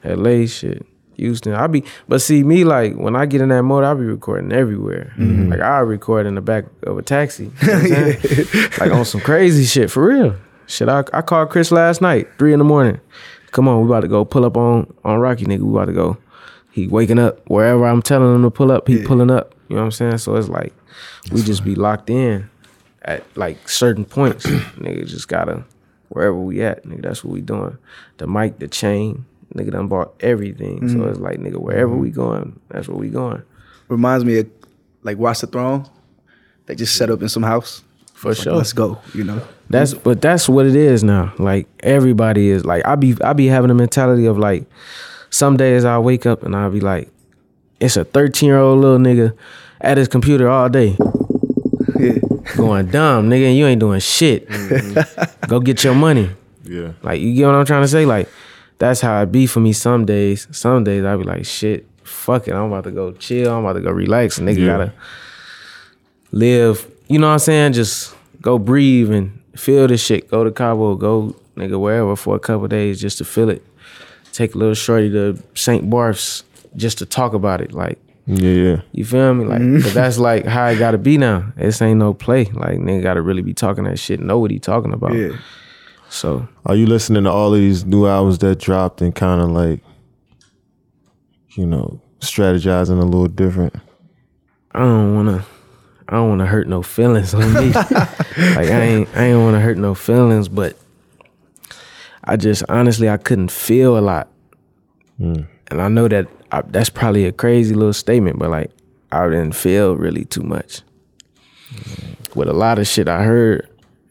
LA, shit, Houston. I be, but see me like when I get in that mode, I be recording everywhere. Mm-hmm. Like I record in the back of a taxi, you know what like on some crazy shit for real. Shit, I I called Chris last night, three in the morning. Come on, we about to go pull up on on Rocky, nigga. We about to go. He waking up wherever I'm telling him to pull up. He pulling up. You know what I'm saying? So it's like we just be locked in at like certain points. nigga just gotta wherever we at, nigga. That's what we doing. The mic, the chain, nigga done bought everything. So mm-hmm. it's like nigga, wherever we mm-hmm. going, that's where we going. Reminds me of like Watch the Throne. They just set up in some house. For Like, sure. Let's go. You know. That's but that's what it is now. Like everybody is like I be I be having a mentality of like some days I wake up and I'll be like, it's a 13 year old little nigga at his computer all day. Yeah. Going dumb, nigga, and you ain't doing shit. Mm-hmm. Go get your money. Yeah. Like you get what I'm trying to say? Like that's how it be for me some days. Some days I be like, shit, fuck it. I'm about to go chill. I'm about to go relax. And nigga Yeah. gotta live, you know what I'm saying? Just go breathe and feel this shit. Go to Cabo, go nigga wherever for a couple days just to feel it. Take a little shorty to St. Barth's just to talk about it. Like, Yeah, yeah. you feel me? Like, mm. but that's like how it gotta be now. This ain't no play. Like, nigga gotta really be talking that shit, know what he talking about. Yeah. So Are you listening to all of these new albums that dropped and kind of like, you know, strategizing a little different? I don't wanna I don't wanna hurt no feelings on me. like I ain't I ain't wanna hurt no feelings, but I just honestly I couldn't feel a lot. Mm. And I know that I, that's probably a crazy little statement, but like I didn't feel really too much. With a lot of shit I heard,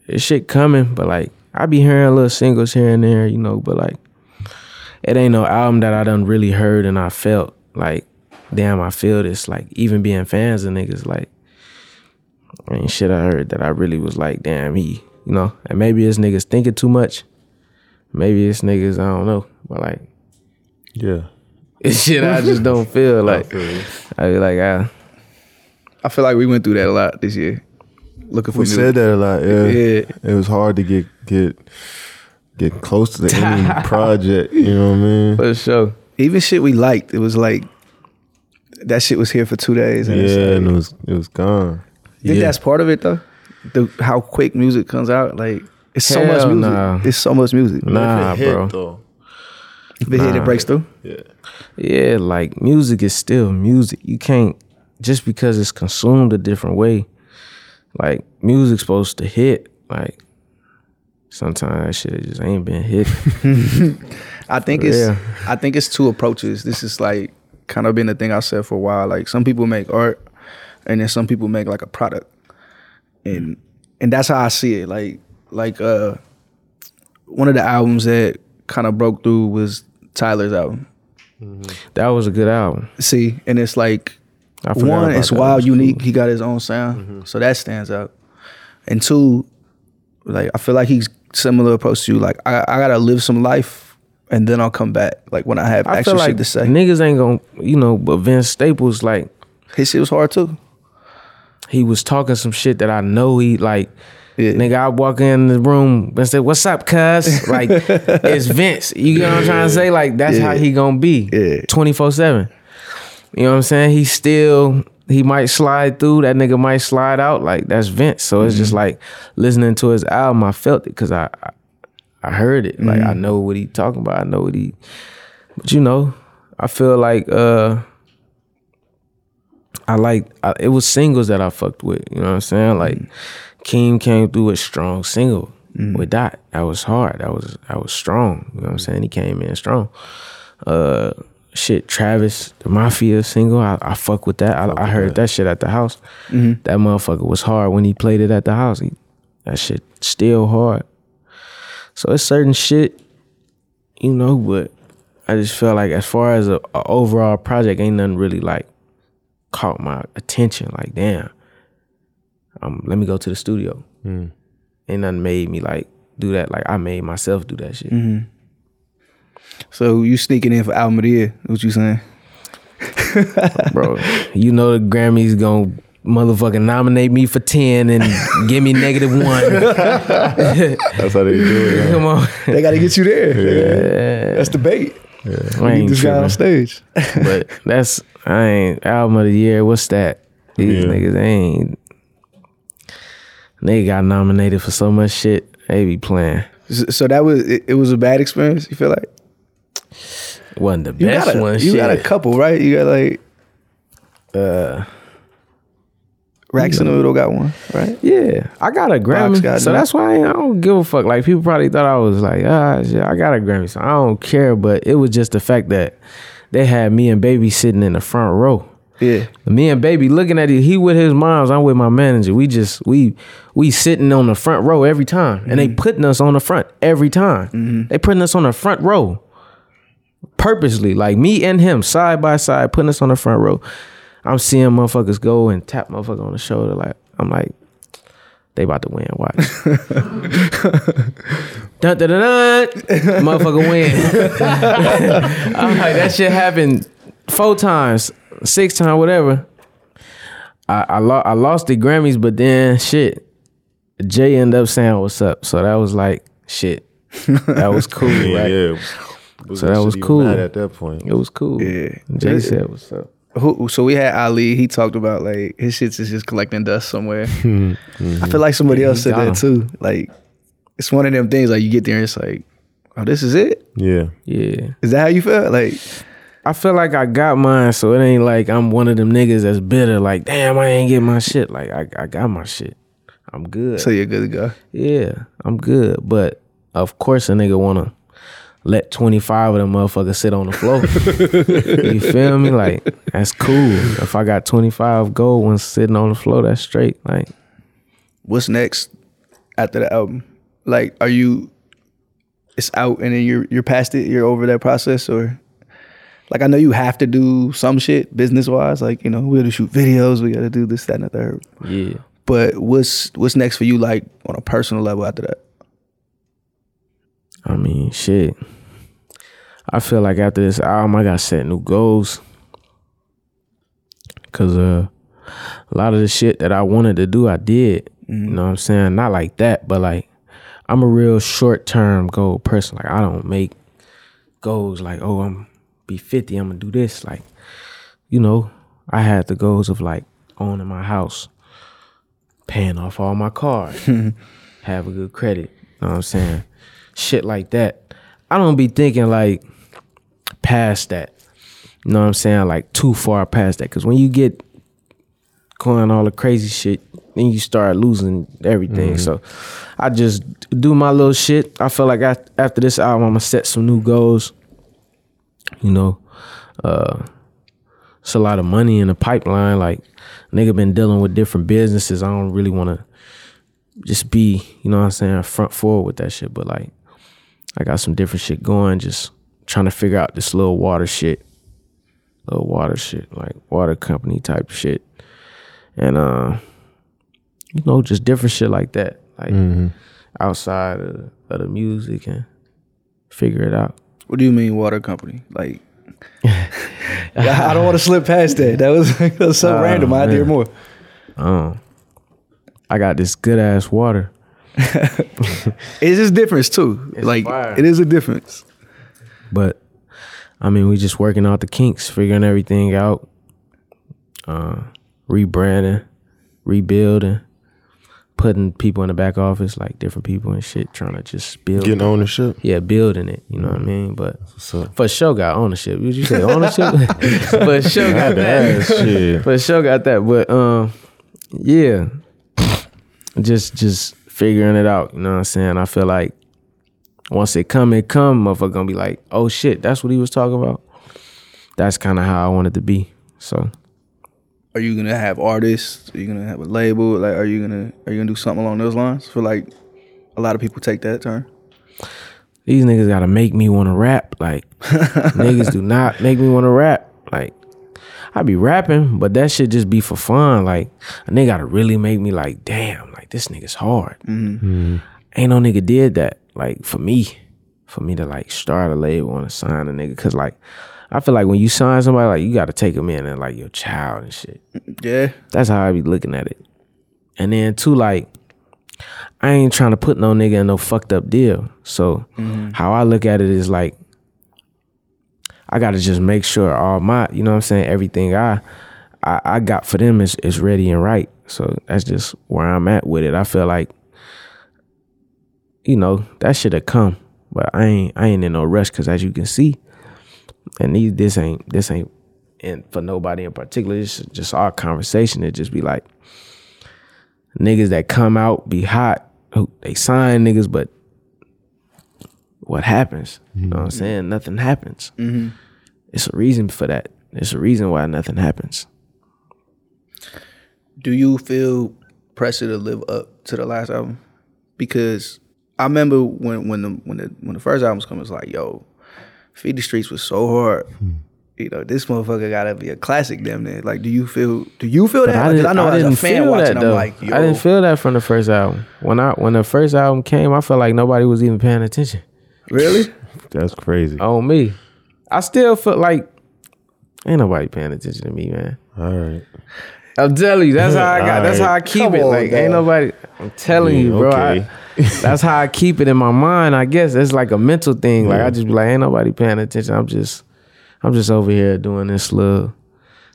it's shit coming, but like I be hearing little singles here and there, you know, but like it ain't no album that I done really heard and I felt like, damn, I feel this. Like even being fans of niggas, like ain't shit I heard that I really was like, damn, he, you know. And maybe it's niggas thinking too much. Maybe it's niggas I don't know, but like Yeah. it's shit I just don't feel like. feel. I be like, ah, I feel like we went through that a lot this year. Looking for We music. said that a lot. Yeah. Yeah. It was hard to get get get close to the any project. You know what I mean? for sure. Even shit we liked, it was like that shit was here for two days. And it's Yeah, like, and it was it was gone. I think Yeah. that's part of it though. The how quick music comes out, like it's so much music. nah. It's so much music. Nah, If it hit, bro. Though, If it hit, it breaks through. yeah. Yeah, like music is still music. You can't just because it's consumed a different way. Like music's supposed to hit. Like sometimes shit just ain't been hit. I think For it's real. I think it's two approaches. This is like kind of been the thing I said for a while. Like some people make art and then some people make like a product. And and that's how I see it. Like like uh one of the albums that kind of broke through was Tyler's album. that was a good album. See, and it's like one, it's that. Wild, unique. cool. He got his own sound, mm-hmm. so that stands out. And two, like I feel like he's similar approach to you. Like I, I gotta live some life, and then I'll come back. Like when I have I extra feel like shit to say. niggas ain't gonna, you know, but Vince Staples, like, His shit was hard too. he was talking some shit that I know he like. Yeah. Nigga, I walk in the room and say, "What's up, cuz?" Like, it's Vince. You get what I'm trying to say? Like, that's how he gonna be. Yeah. twenty four seven. You know what I'm saying? He still he might slide through. That nigga might slide out. Like that's Vince. So it's Mm-hmm. just like listening to his album. I felt it because I, I I heard it. Like Mm-hmm. I know what he talking about. I know what he. But you know, I feel like uh. I like I, it was singles that I fucked with. You know what I'm saying? Like Keem came through with strong single with Dot. That was hard. That was that was strong. You know what I'm saying? He came in strong. Uh, shit, Travis, the Mafia single. I, I fuck with that. I, I heard that. shit at the house. That motherfucker was hard when he played it at the house. He, that shit still hard. So it's certain shit, you know. But I just felt like as far as a, a overall project, ain't nothing really like caught my attention. Like, damn, um, let me go to the studio. Ain't nothing made me like do that. Like I made myself do that shit. So you sneaking in for album of the year? What you saying? bro. You know the Grammys gonna motherfucking nominate me for ten and give me negative one. That's how they do it. Come on, They got to get you there. That's the bait. I Get ain't this guy on stage. But that's I ain't album of the year. What's that? These Yeah. niggas ain't. They got nominated for so much shit. They be playing. so that was it, it. Was a bad experience. You feel like It wasn't the you best got a, one. you shit. got a couple, right? You got like uh, Racks in the Middle got one, right? Yeah, I got a Grammy, got so none. that's why I, I don't give a fuck. Like people probably thought I was like, ah, shit, I got a Grammy, so I don't care. But it was just the fact that they had me and Baby sitting in the front row. Yeah. Me and Baby looking at it. He with his moms. I'm with my manager. We just we we sitting on the front row every time, and they putting us on the front every time. They putting us on the front row purposely, like me and him side by side, putting us on the front row. I'm seeing motherfuckers go and tap motherfucker on the shoulder. Like I'm like, they about to win. Watch. dun, dun, dun, dun. Motherfucker win. I'm like, that shit happened four times, six times, whatever. I I, lo- I lost the Grammys, but then shit, Jay ended up saying what's up. So that was like shit. That was cool, Yeah, right? yeah. So that was cool. mad at that point. It was cool. Yeah. Jay Yeah. said what's up. Who, so we had Ali. He talked about like his shits is just collecting dust somewhere. I feel like somebody else said got that too. Like it's one of them things. Like you get there and it's like, oh, this is it. Yeah. Yeah. Is that how you felt? Like I feel like I got mine, so it ain't like I'm one of them niggas that's bitter. Like, damn, I ain't get my shit. Like, I, I got my shit. I'm good. so you're good to go. yeah, I'm good. But of course, a nigga wanna let 25 of them motherfuckers sit on the floor. you feel me? Like, that's cool. If I got 25 gold ones sitting on the floor, that's straight. Like, What's next after the album? Like, are you? It's out and then you're you're past it. You're over that process, or like I know you have to do some shit business wise. Like you know we got to shoot videos. We got to do this, that, and the third. yeah. But what's what's next for you? Like on a personal level after that. I mean, shit. I feel like after this album, I got set new goals. Cause uh, a lot of the shit that I wanted to do, I did. You know what I'm saying? Not like that, but like I'm a real short term goal person. Like I don't make goals like, oh, I'm be 50, I'm gonna do this. Like, you know, I had the goals of like owning my house, paying off all my cars, have a good credit. You know what I'm saying? Shit like that. I don't be thinking like past that. You know what I'm saying? Like too far past that. Cause when you get going all the crazy shit, then you start losing everything. So I just do my little shit. I feel like I, after this album, I'm gonna set some new goals. You know, uh, it's a lot of money in the pipeline. Like nigga been dealing with different businesses. I don't really want to just be, you know what I'm saying, front forward with that shit. But like, I got some different shit going. Just trying to figure out this little water shit, little water shit, like water company type shit, and uh, you know, just different shit like that, like outside of, of the music and figure it out. What do you mean water company? Like I don't want to slip past that. That was, that was so Oh, random. I hear more. Um, I got this good ass water. It's just difference too. It's like fire. it is a difference. But I mean, we just working out the kinks, figuring everything out, uh, rebranding, rebuilding, putting people in the back office, like different people and shit, trying to just build. Getting ownership. yeah, building it. You know what I mean? But for sure, got ownership. Would you say ownership? but sure got that. Shit. For sure got that. But um, yeah, just just figuring it out. You know what I'm saying? I feel like once it come, it come. Motherfucker gonna be like, oh shit, that's what he was talking about. That's kind of how I wanted to be. So Are you gonna have artists? Are you gonna have a label? Like, are you gonna are you gonna do something along those lines? For like, a lot of people take that turn. these niggas gotta make me want to rap. Like niggas do not make me want to rap. Like I be rapping, but that shit just be for fun. Like and they gotta really make me like, damn, like this nigga's hard. Mm-hmm. Mm-hmm. Ain't no nigga did that. Like for me, for me to like start a label and sign a nigga, cause like I feel like when you sign somebody, like you got to take them in and like your child and shit. Yeah. That's how I be looking at it. And then too, like I ain't trying to put no nigga in no fucked up deal. So mm-hmm. how I look at it is like I gotta just make sure all my, you know what I'm saying, everything I I, I got for them is, is ready and right. So that's just where I'm at with it. I feel like, you know, that should have come. But I ain't I ain't in no rush because as you can see, and these, this ain't this ain't and for nobody in particular. It's just our conversation. It just be like niggas that come out be hot. who- They sign niggas, but what happens? You know what I'm mm-hmm. saying? Nothing happens. Mm-hmm. It's a reason for that. It's a reason why nothing happens. Do you feel pressure to live up to the last album? Because I remember when when the when the when the first album was coming, it's like, yo, Feed the Streets was so hard. Hmm. You know, this motherfucker gotta be a classic damn near. Like, do you feel do you feel that? I, Like, 'cause I know I as didn't a fan feel watching, that I'm though. like, yo, I didn't feel that from the first album. When I when the first album came, I felt like nobody was even paying attention really? That's crazy. on me. I still felt like ain't nobody paying attention to me, man. All right. I'm telling you, that's how I got. That's how I keep Come it. on, like dog. ain't nobody. I'm telling Yeah, you, bro. I- that's how I keep it in my mind. I guess it's like a mental thing. Like I just be like, ain't nobody paying attention. I'm just, I'm just over here doing this little,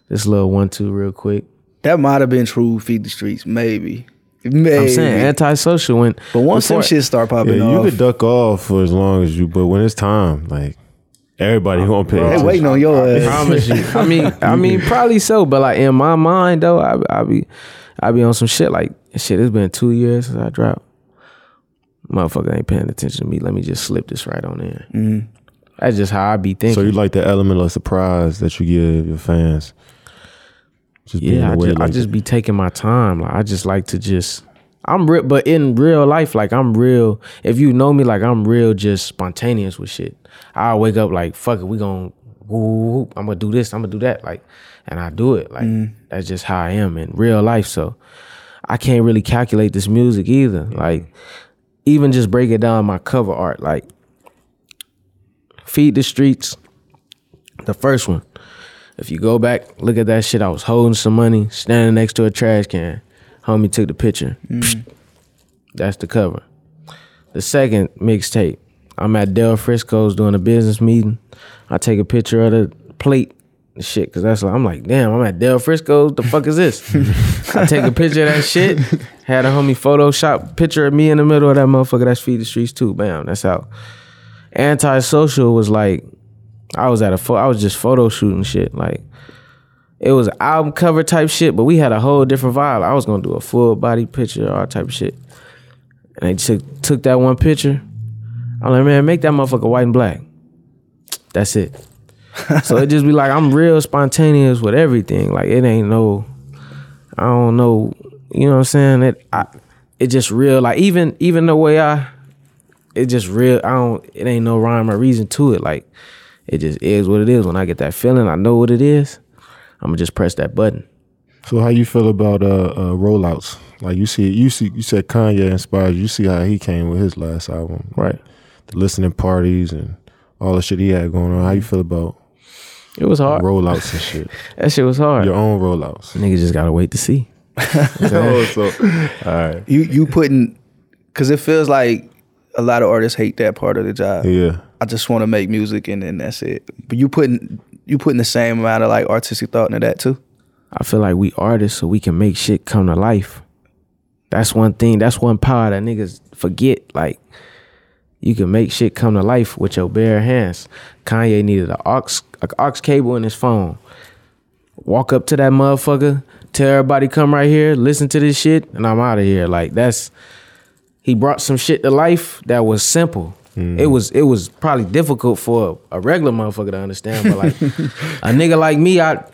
this little one two real quick. That might have been true. Feed the Streets, maybe, maybe. I'm saying antisocial when. but once some shit start popping Yeah, you off, could duck off for as long as you, but when it's time, like everybody gonna pay they waiting on your ass. I ass. promise you. I mean, I mean, probably so, but like in my mind though, I, I be, I be on some shit like shit. It's been two years since I dropped. Motherfucker ain't paying attention to me. Let me just slip this right on in. Mm-hmm. That's just how I be thinking. So you like the element of surprise that you give your fans? Just being yeah, I aware just, I just be taking my time. Like I just like to just. I'm real, but in real life, like I'm real. If you know me, like I'm real, just spontaneous with shit. I wake up like, fuck it, we gon' woo, I'm gonna do this, I'm gonna do that, like, and I do it. Like mm. that's just how I am in real life. So I can't really calculate this music either. Like even just break it down my cover art, like feed the streets. The first one. If you go back, look at that shit. I was holding some money, standing next to a trash can. Homie took the picture. Mm. That's the cover. The second mixtape, I'm at Del Frisco's doing a business meeting. I take a picture of the plate shit, because that's like, I'm like, damn, I'm at Del Frisco's. The fuck is this? I take a picture of that shit. Had a homie Photoshop picture of me in the middle of that motherfucker. That's Feed the Streets too. Bam, that's out. Antisocial was like, I was at a pho- I was just photo shooting shit. Like it was album cover type shit, but we had a whole different vibe. I was gonna do a full body picture, all type of shit. And they took took that one picture. I'm like, man, make that motherfucker white and black. That's it. so it just be like I'm real spontaneous with everything. Like it ain't no, I don't know, you know what I'm saying? It I, it just real. Like even even the way I, it just real. I don't. It ain't no rhyme or reason to it. Like it just is what it is. When I get that feeling, I know what it is. I'm gonna just press that button. So how you feel about uh, uh rollouts? Like you see, you see, you said Kanye inspired you. You see how he came with his last album, Right. The listening parties and all the shit he had going on. How you mm-hmm. feel about It was hard. rollouts and shit? That shit was hard. Your own rollouts. Niggas just gotta wait to see. oh, so all right, You you putting because it feels like a lot of artists hate that part of the job. yeah. I just want to make music and then that's it. But you putting you putting the same amount of like artistic thought into that too. I feel like we artists, so we can make shit come to life. That's one thing. That's one power that niggas forget. Like, you can make shit come to life with your bare hands. Kanye needed an aux, a aux cable in his phone. Walk up to that motherfucker, tell everybody come right here, listen to this shit, and I'm out of here. Like that's he brought some shit to life that was simple. It was it was probably difficult for a regular motherfucker to understand, but like a nigga like me, I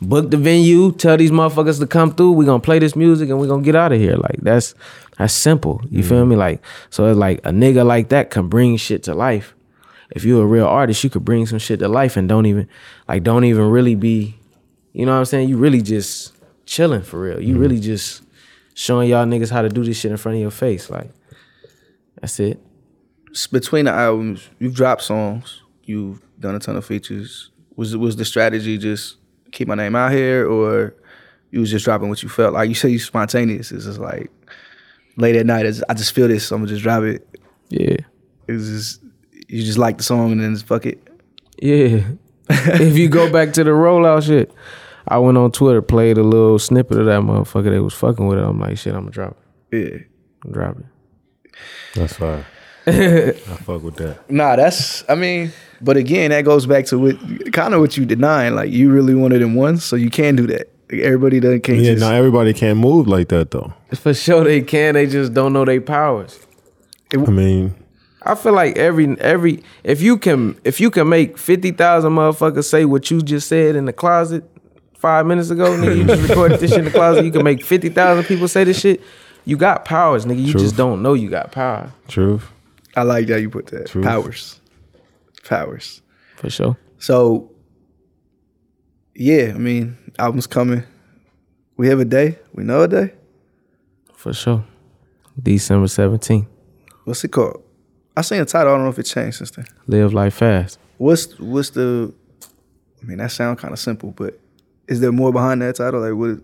book the venue, tell these motherfuckers to come through. We gonna play this music and we gonna get out of here. Like that's that's simple. You feel mm. me? Like so, it's like a nigga like that can bring shit to life. If you're a real artist, you could bring some shit to life and don't even like don't even really be, you know what I'm saying? You really just chilling for real. You mm. really just showing y'all niggas how to do this shit in front of your face. Like that's it. S- Between the albums, you've dropped songs, you've done a ton of features. Was was the strategy just keep my name out here, or you was just dropping what you felt? Like you say, you spontaneous. It's just like late at night. it's- I just feel this, so I'm gonna just drop it. Yeah. It's just you just like the song and then just fuck it. Yeah. if you go back to the rollout shit, I went on Twitter, played a little snippet of that motherfucker. They was fucking with it. I'm like, shit, I'm gonna drop it. Yeah. I'm drop it. That's fine. I fuck with that. Nah, that's I mean, but again, that goes back to what kind of what you denying. Like you really wanted in one, so you can do that. Like, everybody doesn't can't Yeah, just not everybody can move like that though. For sure they can. They just don't know their powers. I mean, I feel like every every if you can if you can make fifty thousand motherfuckers say what you just said in the closet five minutes ago, nigga, you just recorded this shit in the closet. You can make fifty thousand people say this shit. You got powers, nigga. You Truth. just don't know you got power. truth. I like how you put that. Truth. Powers. Powers. For sure. So yeah, I mean, album's coming. We have a day. We know a day. For sure. December 17th. What's it called? I seen the title. I don't know if it changed since then. Live life fast. What's what's the? I mean, that sounds kind of simple, but is there more behind that title? Like, what?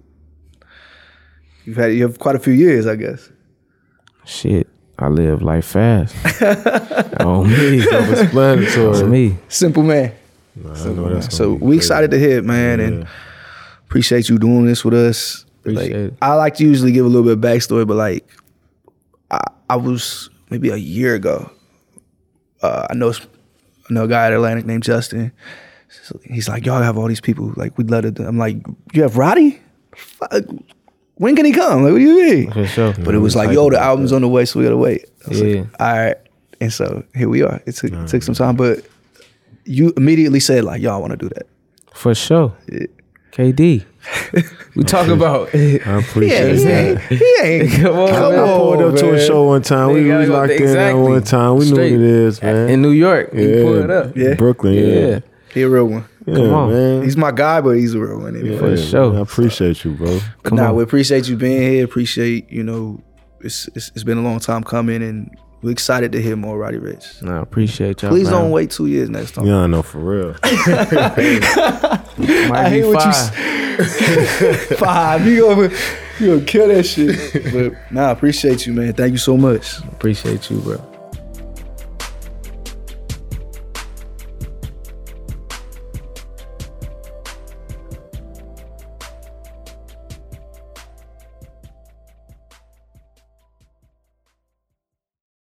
You've had you have quite a few years, I guess. Shit. I live life fast. on me. On Self-explanatory. me. Simple man. Nah, I know that's So we crazy. excited to hear it, man, and appreciate you doing this with us. Appreciate Like, it. I like to usually give a little bit of backstory, but like, I, I was maybe a year ago. Uh, I know s- I know a guy at Atlantic named Justin. So he's like, y'all have all these people. Like, we'd love to. do-" I'm like, you have Roddy? Fuck. When can he come? Like, what do you mean? For sure. But it was like, yo, the album's on the way, so we gotta wait. I was like, Yeah. all right. And so here we are. It took, it took some time, but you immediately said like, y'all want to do that. For sure. Yeah. KD. we talk about I appreciate he that. ain't. He ain't. Come on, Come man. I pulled up to a show one time. They We gotta was locked in exactly. that one time. We Straight. knew what it is, man. in New York. yeah, You pull it up. Yeah. Brooklyn. Yeah, Yeah. He a real one. Yeah Come on. man. He's my guy, but he's a real one. Anyway. For Yeah, sure. man, I appreciate you, bro. But Come nah, on. we appreciate you being here. Appreciate you know, it's, it's it's been a long time coming, and we're excited to hear more Roddy Ricch. Nah, appreciate y'all. Please man. don't wait two years next time. Yeah, I know for real. Might I hate what you five. Five, you gonna you gonna kill that shit. but nah, I appreciate you, man. Thank you so much. Appreciate you, bro.